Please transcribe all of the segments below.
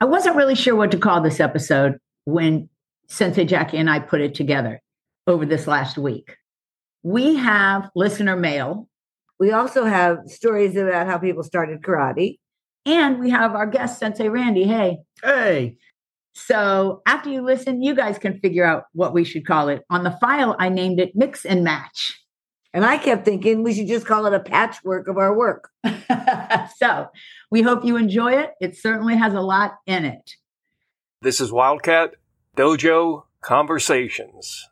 I wasn't really sure what to call this episode when Sensei Jackie and I put it together over this last week. We have listener mail. We also have stories about how people started karate. And we have our guest, Sensei Randy. Hey. Hey. So after you listen, you guys can figure out what we should call it. On the file, I named it Mix and Match. And I kept thinking we should just call it a patchwork of our work. so we hope you enjoy it. It certainly has a lot in it. This is Wildcat Dojo Conversations.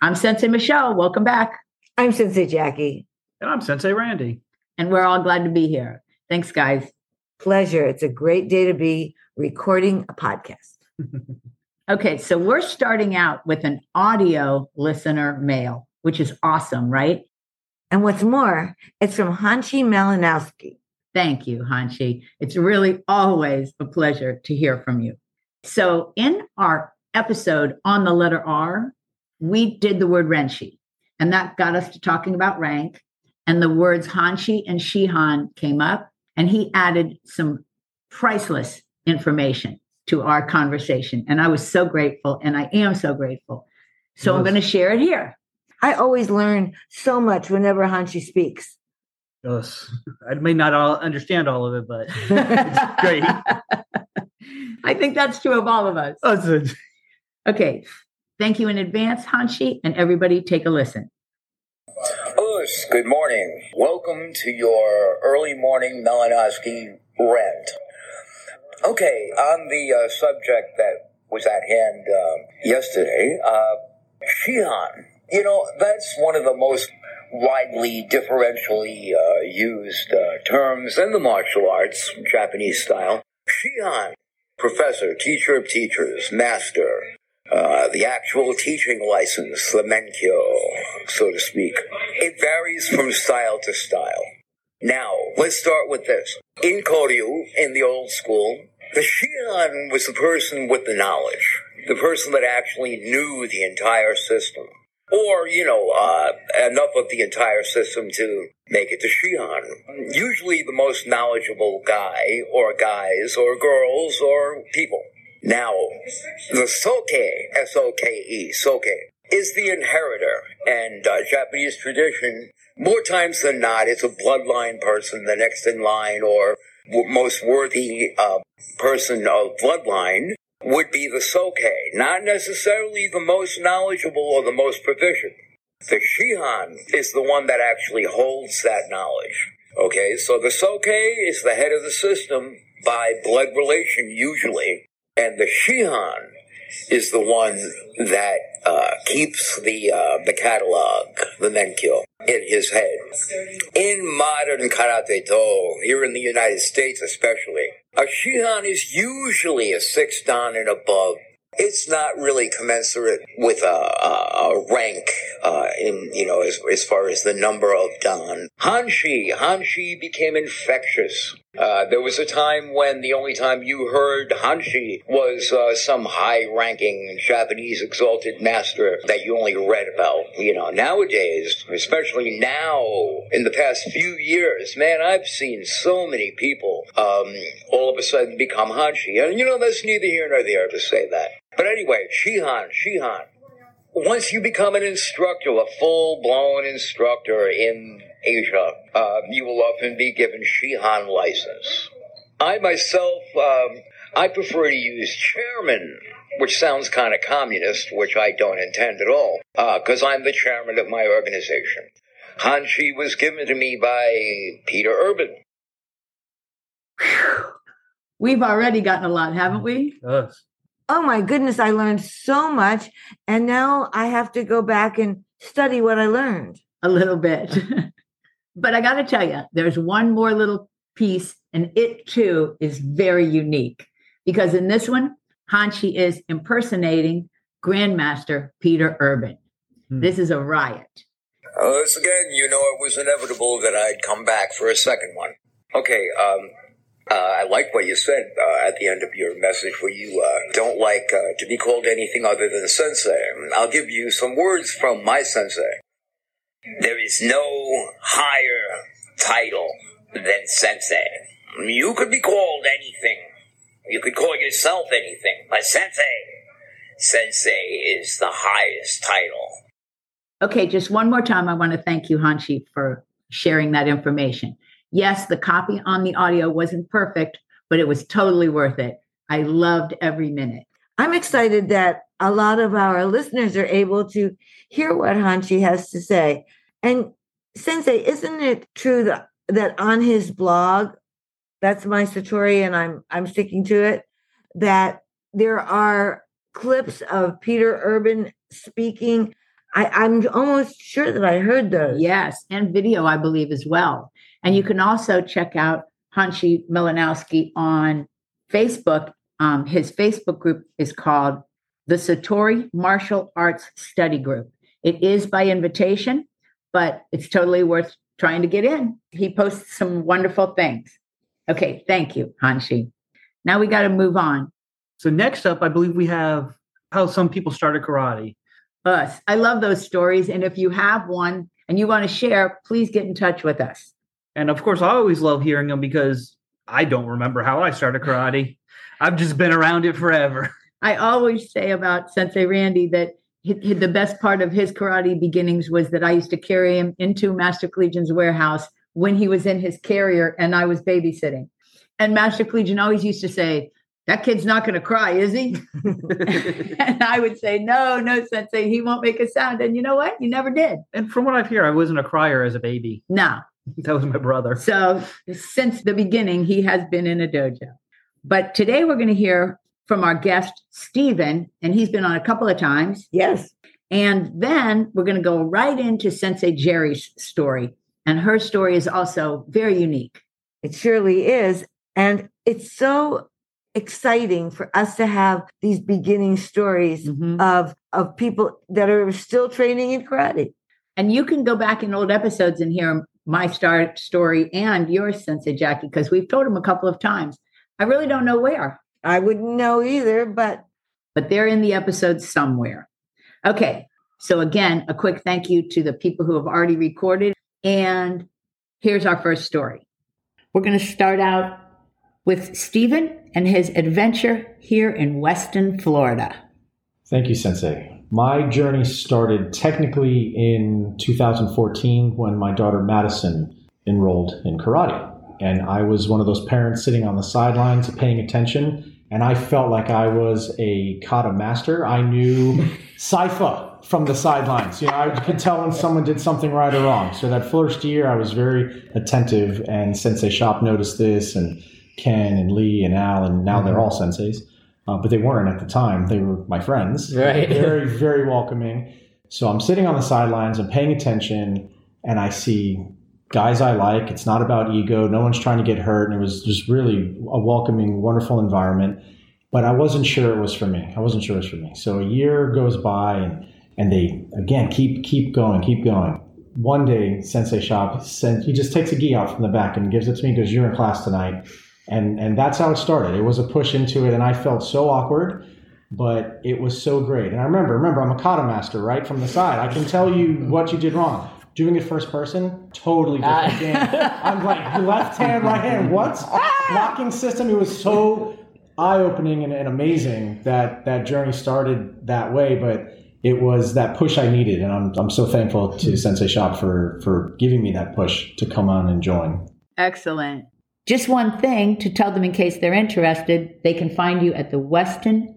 I'm Sensei Michelle. Welcome back. I'm Sensei Jackie. And I'm Sensei Randy. And we're all glad to be here. Thanks, guys. Pleasure. It's a great day to be recording a podcast. okay, so we're starting out with an audio listener mail, which is awesome, right? And what's more, it's from Hanshi Malanoski. Thank you, Hanshi. It's really always a pleasure to hear from you. So, in our episode on the letter R, we did the word Renshi, and that got us to talking about rank. And the words Hanshi and Shihan came up, and he added some priceless information to our conversation. And I was so grateful, and I am so grateful. So, yes. I'm going to share it here. I always learn so much whenever Hanshi speaks. Yes. I may not all understand all of it, but it's great. I think that's true of all of us. Oh, okay. Thank you in advance, Hanshi, and everybody take a listen. Us, good morning. Welcome to your early morning Malanoski rant. Okay, on the uh, subject that was at hand uh, yesterday, uh, Shihan you know, that's one of the most widely differentially uh, used uh, terms in the martial arts, Japanese style. Shihan, professor, teacher of teachers, master, uh, the actual teaching license, the menkyo, so to speak. It varies from style to style. Now, let's start with this. In Koryu, in the old school, the Shihan was the person with the knowledge, the person that actually knew the entire system or you know uh, enough of the entire system to make it to Shihan. Usually, the most knowledgeable guy, or guys, or girls, or people. Now, the Soke, S O K E, Soke, is the inheritor, and uh, Japanese tradition. More times than not, it's a bloodline person, the next in line, or most worthy uh, person of bloodline would be the Soke, not necessarily the most knowledgeable or the most proficient. The Shihan is the one that actually holds that knowledge. Okay, so the Soke is the head of the system by blood relation usually, and the Shihan is the one that uh, keeps the uh, the catalog, the Menkyo, in his head. In modern Karate Do, here in the United States especially, a Shihan is usually a six dan and above it's not really commensurate with a, a, a rank uh, in you know as, as far as the number of dan. Hanshi Hanshi became infectious. Uh, there was a time when the only time you heard Hanshi was uh, some high-ranking Japanese exalted master that you only read about. You know, nowadays, especially now, in the past few years, man, I've seen so many people um, all of a sudden become Hanshi, and you know that's neither here nor there to say that. But anyway, Shihan, Shihan. Once you become an instructor, a full blown instructor in Asia, uh, you will often be given Shihan license. I myself, um, I prefer to use chairman, which sounds kind of communist, which I don't intend at all, because uh, I'm the chairman of my organization. Hanshi was given to me by Peter Urban. We've already gotten a lot, haven't we? Yes oh my goodness, I learned so much. And now I have to go back and study what I learned. A little bit. but I got to tell you, there's one more little piece, and it too is very unique because in this one, Hanshi is impersonating Grandmaster Peter Urban. Hmm. This is a riot. Once again, you know, it was inevitable that I'd come back for a second one. Okay, um, uh, I like what you said uh, at the end of your message, where you uh, don't like uh, to be called anything other than sensei. I'll give you some words from my sensei. There is no higher title than sensei. You could be called anything. You could call yourself anything. But sensei, sensei is the highest title. Okay, just one more time. I want to thank you, Hanshi, for sharing that information. Yes, the copy on the audio wasn't perfect, but it was totally worth it. I loved every minute. I'm excited that a lot of our listeners are able to hear what Hanshi has to say. And Sensei, isn't it true that, that on his blog, that's my Satori, and I'm I'm sticking to it, that there are clips of Peter Urban speaking. I, I'm almost sure that I heard those. Yes, and video, I believe, as well. And you can also check out Hanshi Malanoski on Facebook. Um, his Facebook group is called the Satori Martial Arts Study Group. It is by invitation, but it's totally worth trying to get in. He posts some wonderful things. Okay, thank you, Hanshi. Now we got to move on. So next up, I believe we have how some people started karate. Us. I love those stories. And if you have one and you want to share, please get in touch with us. And of course, I always love hearing them because I don't remember how I started karate. I've just been around it forever. I always say about Sensei Randy that he, he- the best part of his karate beginnings was that I used to carry him into Master Collegian's warehouse when he was in his carrier and I was babysitting. And Master Collegian always used to say, That kid's not going to cry, is he? and I would say, No, no, Sensei, he won't make a sound. And you know what? You never did. and from what I've heard, I wasn't a crier as a baby. No. That was my brother. So since the beginning, he has been in a dojo. But today we're going to hear from our guest, Steven, and he's been on a couple of times. Yes. And then we're going to go right into Sensei Jerri's story. And her story is also very unique. It surely is. And it's so exciting for us to have these beginning stories Mhm. of of people that are still training in karate. And you can go back in old episodes and hear my start story and yours, Sensei Jackie, because we've told them a couple of times. I really don't know where, I wouldn't know either, but but they're in the episode somewhere. Okay. So again, a quick thank you to the people who have already recorded. And here's our first story. We're going to start out with Steven and his adventure here in Weston, Florida. Thank you, Sensei. My journey started technically in 2014 when my daughter Madison enrolled in karate. And I was one of those parents sitting on the sidelines paying attention. And I felt like I was a kata master. I knew Saifa from the sidelines. You know, I could tell when someone did something right or wrong. So that first year, I was very attentive, and Sensei Shop noticed this, and Ken and Lee and Al, and now they're all senseis uh, but they weren't at the time. They were my friends. Right. very, very welcoming. So I'm sitting on the sidelines, I'm paying attention, and I see guys I like. It's not about ego. No one's trying to get hurt. And it was just really a welcoming, wonderful environment. But I wasn't sure it was for me. I wasn't sure it was for me. So a year goes by and, and they, again, keep, keep going, keep going. One day, Sensei Shop sent, he just takes a gi out from the back and gives it to me because you're in class tonight and and that's how it started. It was a push into it, and I felt so awkward, but it was so great. And I remember, remember, I'm a kata master, right from the side. I can tell you what you did wrong. Doing it first person, totally different Ah. game. I'm like left hand, right hand. What locking system? It was so eye opening and, and amazing that that journey started that way, but. It was that push I needed, and I'm, I'm so thankful to Sensei Shop for for giving me that push to come on and join. Excellent. Just one thing to tell them in case they're interested, they can find you at the Weston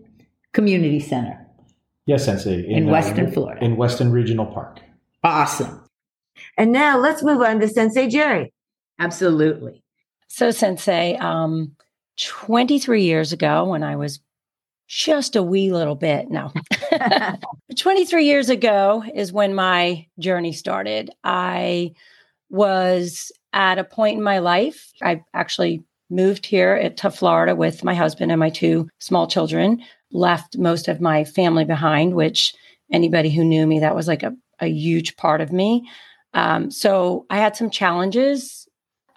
Community Center. Yes, Sensei. In Weston, Florida. In Weston Regional Park. Awesome. And now let's move on to Sensei Jerri. Absolutely. So, Sensei, um, 23 years ago, when I was just a wee little bit, no, 23 years ago is when my journey started. I was at a point in my life, I actually moved here at- to Florida with my husband and my two small children, left most of my family behind, which anybody who knew me, that was like a, a huge part of me. Um, so I had some challenges.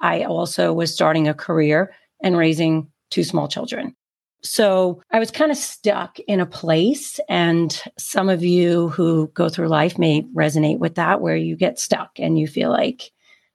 I also was starting a career and raising two small children. So I was kind of stuck in a place. And some of you who go through life may resonate with that, where you get stuck and you feel like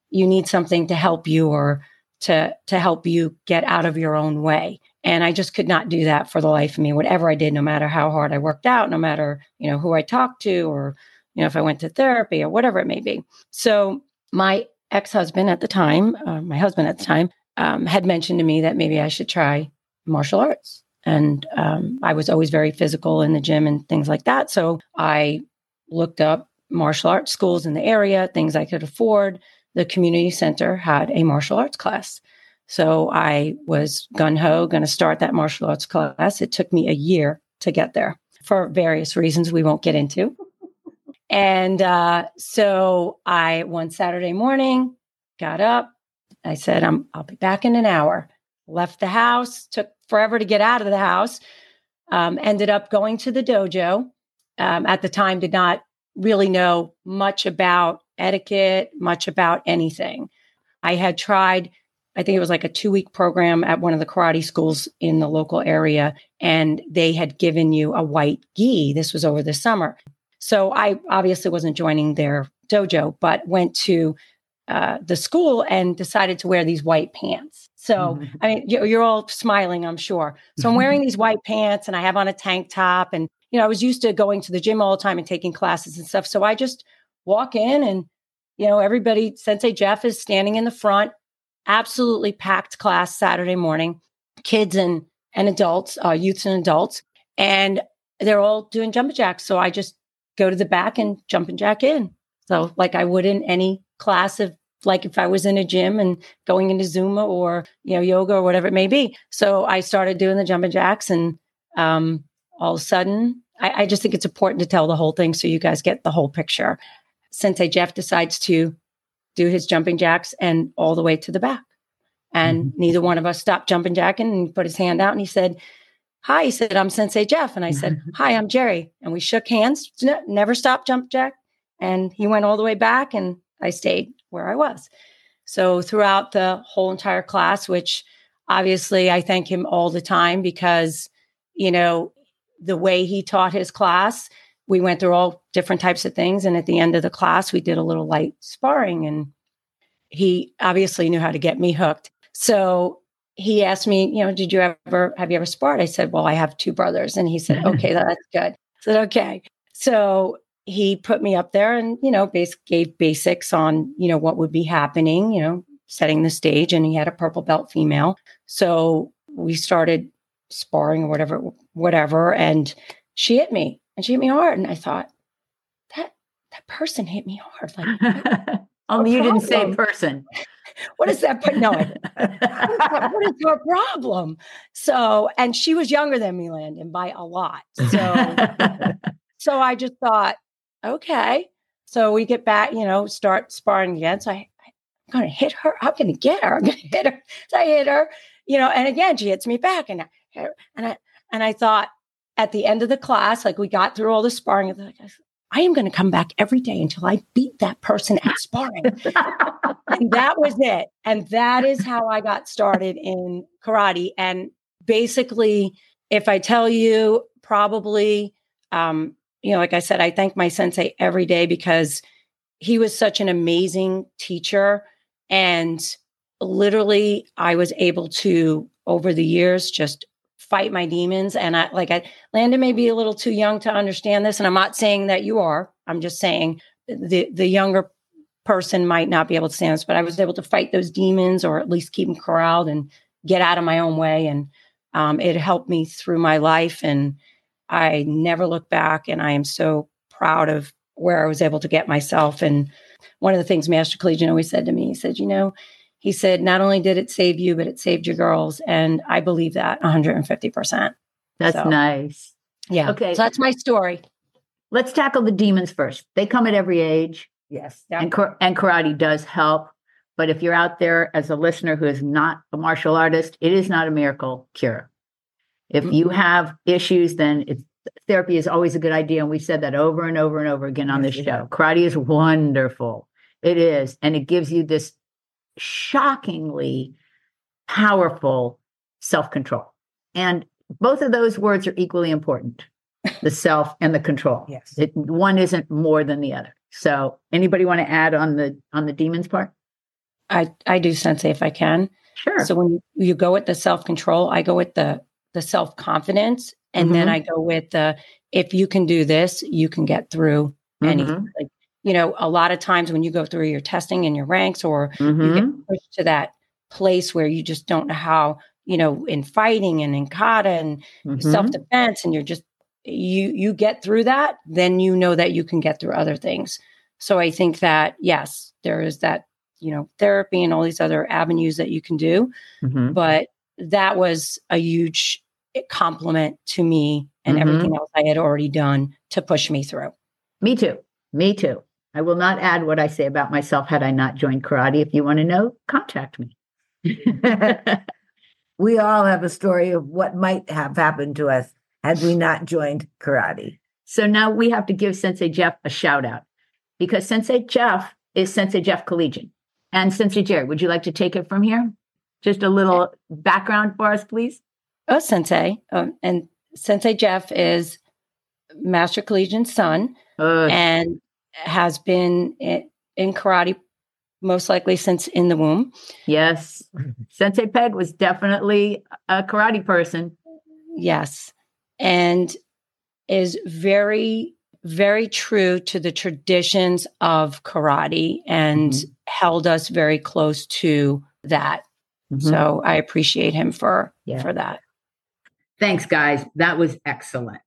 you need something to help you or to to help you get out of your own way. And I just could not do that for the life of me. Whatever I did, no matter how hard I worked out, no matter you know who I talked to, or you know if I went to therapy or whatever it may be. So my ex husband at the time, uh, my husband at the time, um, had mentioned to me that maybe I should try martial arts. And um, I was always very physical in the gym and things like that. So I looked up martial arts schools in the area, things I could afford. The community center had a martial arts class. So I was gun ho, going to start that martial arts class. It took me a year to get there for various reasons we won't get into. And uh, so I, one Saturday morning, got up. I said, I'm, I'll be back in an hour. Left the house, took forever to get out of the house. Um, ended up going to the dojo. Um, at the time, did not really know much about etiquette, much about anything. I had tried, I think it was like a two week program at one of the karate schools in the local area, and they had given you a white gi. This was over the summer. So I obviously wasn't joining their dojo, but went to uh, the school and decided to wear these white pants. So, mm-hmm. I mean, you're all smiling, I'm sure. So, I'm wearing these white pants and I have on a tank top. And, you know, I was used to going to the gym all the time and taking classes and stuff. So, I just walk in and, you know, everybody, Sensei Jeff is standing in the front, absolutely packed class Saturday morning, kids and, and adults, uh, youths and adults. And they're all doing jumping jacks. So, I just go to the back and jumping jack in. So, like I would in any class of like if I was in a gym and going into Zumba or you know yoga or whatever it may be. So I started doing the jumping jacks, and um, all of a sudden, I, I just think it's important to tell the whole thing so you guys get the whole picture. Sensei Jeff decides to do his jumping jacks and all the way to the back, and mm-hmm. neither one of us stopped jumping jacking. And he put his hand out and he said. Hi, he said, I'm Sensei Jeff. And I said, Hi, I'm Jerri. And we shook hands, never stopped jump jack. And he went all the way back and I stayed where I was. So throughout the whole entire class, which obviously I thank him all the time because, you know, the way he taught his class, we went through all different types of things. And at the end of the class, we did a little light sparring and he obviously knew how to get me hooked. So he asked me, you know, did you ever have you ever sparred? I said, well, I have two brothers. And he said, okay, that's good. I said, okay. So he put me up there and you know base, gave basics on you know what would be happening you know setting the stage and he had a purple belt female so we started sparring or whatever whatever and she hit me and she hit me hard and i thought that that person hit me hard like only you didn't say person what is that no what is your problem so and she was younger than me landon by a lot so so i just thought okay. So we get back, you know, start sparring again. So I, I'm going to hit her. I'm going to get her. I'm going to hit her. So I hit her, you know, and again, she hits me back. And I, and I, and I thought at the end of the class, like we got through all the sparring, like, I am going to come back every day until I beat that person at sparring. and that was it. And that is how I got started in karate. And basically, if I tell you, probably um, you know, like I said, I thank my sensei every day because he was such an amazing teacher. And literally, I was able to, over the years, just fight my demons. And I, like, I, Landon may be a little too young to understand this. And I'm not saying that you are, I'm just saying the, the younger person might not be able to stand this, but I was able to fight those demons or at least keep them corralled and get out of my own way. And um, it helped me through my life. And, I never look back, and I am so proud of where I was able to get myself. And one of the things Master Collegian always said to me, he said, you know, he said, not only did it save you, but it saved your girls. And I believe that 150%. That's so, nice. Yeah. Okay. So that's my story. Let's tackle the demons first. They come at every age. Yes. Yeah. And, and karate does help. But if you're out there as a listener who is not a martial artist, it is not a miracle cure. If mm-hmm. you have issues, then it's therapy is always a good idea. And we've said that over and over and over again on this show. Karate is wonderful. It is. And it gives you this shockingly powerful self control. And both of those words are equally important the self and the control. Yes. It, one isn't more than the other. So anybody want to add on the on the demons part? I I do sensei if I can. Sure. So when you, you go with the self control, I go with the the self confidence, and then Mhm. I go with the if you can do this, you can get through anything. Mhm. Like you know, a lot of times when you go through your testing and your ranks, or you Mhm. get pushed to that place where you just don't know how, you know, in fighting and in kata and Mhm. self defense, and you're just you you get through that, then you know that you can get through other things. So I think that yes, there is that you know therapy and all these other avenues that you can do, Mhm. but that was a huge compliment to me and Mhm. everything else I had already done to push me through. Me too. Me too. I will not add what I say about myself had I not joined karate. If you want to know, contact me. We all have a story of what might have happened to us had we not joined karate. so now we have to give Sensei Jeff a shout out because Sensei Jeff is Sensei Jeff Collegian. And Sensei Jerri, would you like to take it from here? Just a little background for us, please. Oh, Sensei. Um, and Sensei Jeff is Master Collegian's son Uh, and has been i- in karate most likely since in the womb. yes. Sensei Peg was definitely a karate person. Yes. And is very, very true to the traditions of karate and Mhm. held us very close to that. So I appreciate him for Yeah. for that. thanks, guys. That was excellent.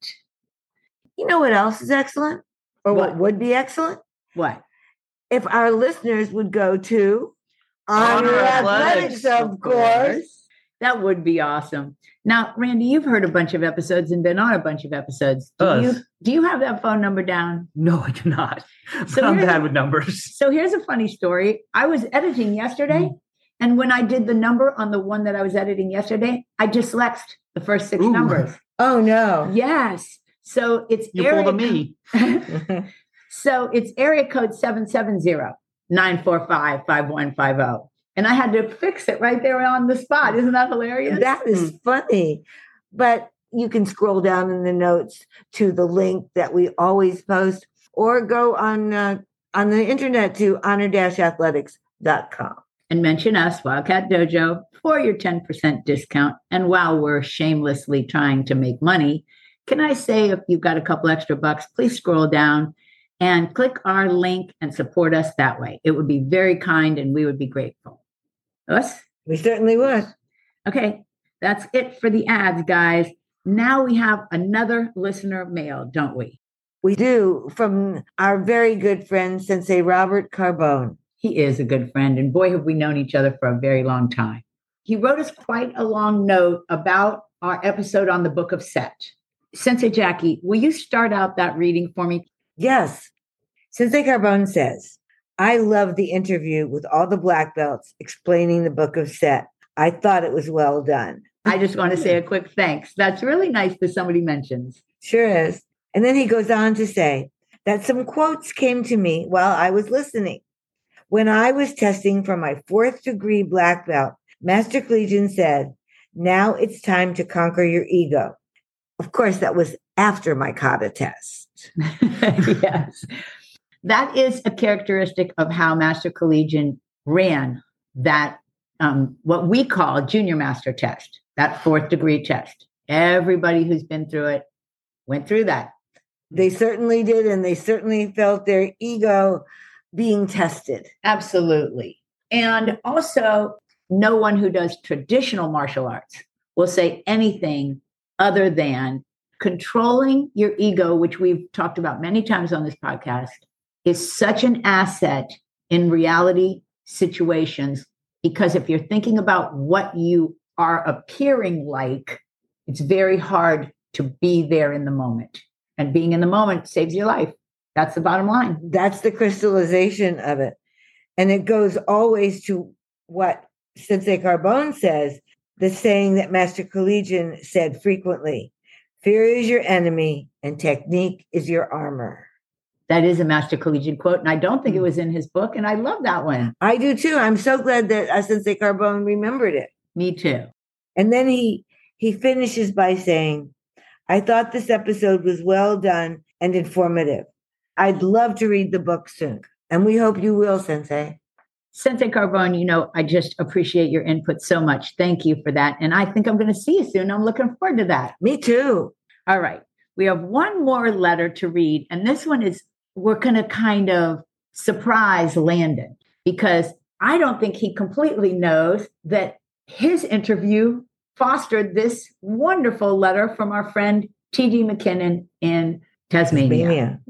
You know what else is excellent? Or what, What? would be excellent? What? If our listeners would go to Honor Honor Athletics, Athletics, of course. That would be awesome. Now, Randy, you've heard a bunch of episodes and been on a bunch of episodes. Do Us. you do you have that phone number down? No, I do not. So I'm bad with numbers. So here's a funny story. I was editing yesterday, mm-hmm. and when I did the number on the one that I was editing yesterday, I dyslexed the first six Ooh. numbers. Oh no. Yes. So it's You area pulled me. so it's area code 770-945-5150. And I had to fix it right there on the spot. Isn't that hilarious? That is funny. But you can scroll down in the notes to the link that we always post or go on uh, on the internet to honor-athletics.com. and mention us, Wildcat Dojo, for your 10% discount. And while we're shamelessly trying to make money, can I say if you've got a couple extra bucks, please scroll down and click our link and support us that way. It would be very kind and we would be grateful. Us? We certainly would. Okay, that's it for the ads, guys. Now we have another listener mail, don't we? We do from our very good friend Sensei Robert Carbone. He is a good friend, and boy, have we known each other for a very long time. He wrote us quite a long note about our episode on the Book of Set. Sensei Jackie, will you start out that reading for me? Yes. Sensei Carbone says, I love the interview with all the black belts explaining the book of Set. I thought it was well done. I just want to say a quick thanks. That's really nice that somebody mentions. Sure is. And then he goes on to say that some quotes came to me while I was listening. When I was testing for my fourth degree black belt, Master Collegian said, Now it's time to conquer your ego. Of course, that was after my kata test. yes. That is a characteristic of how Master Collegian ran that, um, what we call junior master test, that fourth degree test. Everybody who's been through it went through that. They certainly did, and they certainly felt their ego being tested. Absolutely. And also, no one who does traditional martial arts will say anything other than controlling your ego, which we've talked about many times on this podcast, is such an asset in reality situations. Because if you're thinking about what you are appearing like, it's very hard to be there in the moment. And being in the moment saves your life. That's the bottom line. That's the crystallization of it. And it goes always to what Sensei Carbone says, the saying that Master Collegian said frequently fear is your enemy and technique is your armor. That is a Master Collegian quote. And I don't think it was in his book. And I love that one. I do too. I'm so glad that uh, Sensei Carbone remembered it. Me too. And then he he finishes by saying, I thought this episode was well done and informative. I'd love to read the book soon. And we hope you will, Sensei. Sensei Carbone, you know, I just appreciate your input so much. Thank you for that. And I think I'm going to see you soon. I'm looking forward to that. Me too. All right. We have one more letter to read. And this one is, we're going to kind of surprise Landon because I don't think he completely knows that his interview fostered this wonderful letter from our friend T.G. McKinnon in Tasmania. Tasmania.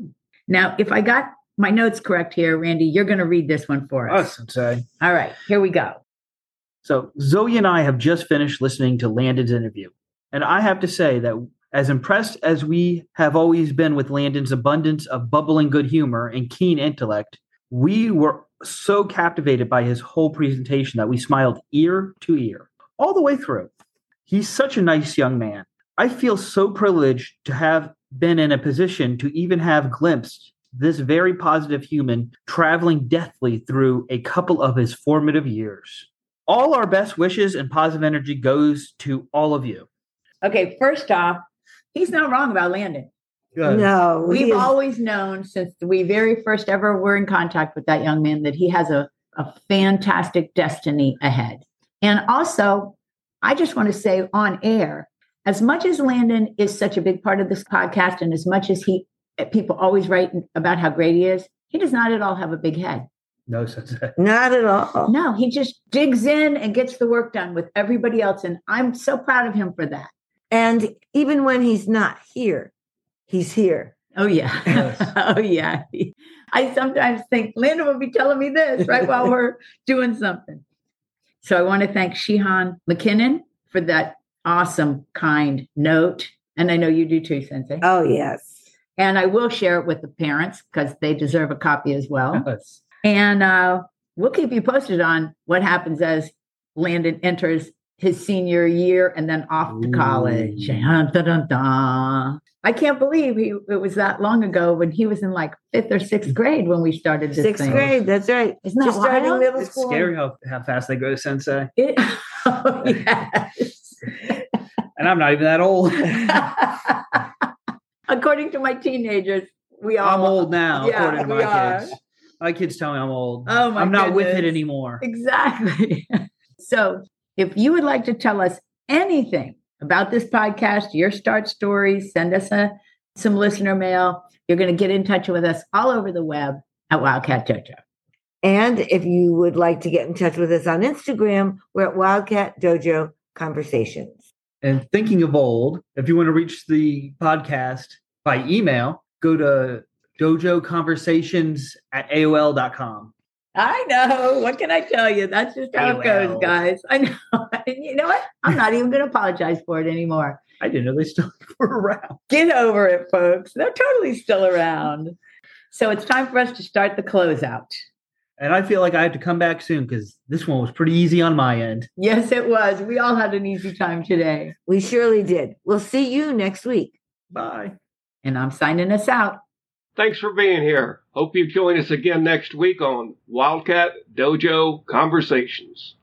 Now, if I got my notes correct here, Randy, you're going to read this one for us. sensei. All right, here we go. So Zoe and I have just finished listening to Landon's interview. And I have to say that as impressed as we have always been with Landon's abundance of bubbling good humor and keen intellect, we were so captivated by his whole presentation that we smiled ear to ear all the way through. He's such a nice young man. I feel so privileged to have been in a position to even have glimpsed this very positive human traveling deathly through a couple of his formative years. All our best wishes and positive energy goes to all of you. Okay, first off, he's not wrong about Landon. No, We've always known since we very first ever were in contact with that young man that he has a, a fantastic destiny ahead. And also, I just want to say on air, as much as Landon is such a big part of this podcast, and as much as he people always write about how great he is, he does not at all have a big head. No sensei. not at all. No, he just digs in and gets the work done with everybody else. And I'm so proud of him for that. And even when he's not here, he's here. Oh yeah. Yes. oh yeah. I sometimes think Linda will be telling me this right while we're doing something. So I want to thank Shihan McKinnon for that awesome, kind note. And I know you do too, Sensei. Oh, yes. And I will share it with the parents because they deserve a copy as well. Yes. and uh, we'll keep you posted on what happens as Landon enters his senior year and then off to college. Ooh. Dun, dun, dun, dun. I can't believe he, it was that long ago when he was in like fifth or sixth grade when we started this Sixth thing. grade. That's right. Isn't that Just starting wild? middle It's school. scary how, how fast they go, sensei. It- oh, yes. And I'm not even that old. According to my teenagers, we all I'm old now, Yeah, according to my are. kids. My kids tell me I'm old. Oh, my I'm not with it anymore. Exactly. so, if you would like to tell us anything about this podcast, your start story, send us a, some listener mail. You're going to get in touch with us all over the web at Wildcat Dojo. And if you would like to get in touch with us on Instagram, we're at Wildcat Dojo Conversations. And thinking of old, if you want to reach the podcast by email, go to dojo conversations at AOL.com. I know. What can I tell you? That's just how it goes, guys. I know. And you know what? I'm not even going to apologize for it anymore. I didn't know they still were around. Get over it, folks. They're totally still around. So it's time for us to start the closeout. And I feel like I have to come back soon because this one was pretty easy on my end. Yes, it was. We all had an easy time today. We surely did. We'll see you next week. Bye. And I'm signing us out. Thanks for being here. Hope you join us again next week on Wildcat Dojo Conversations.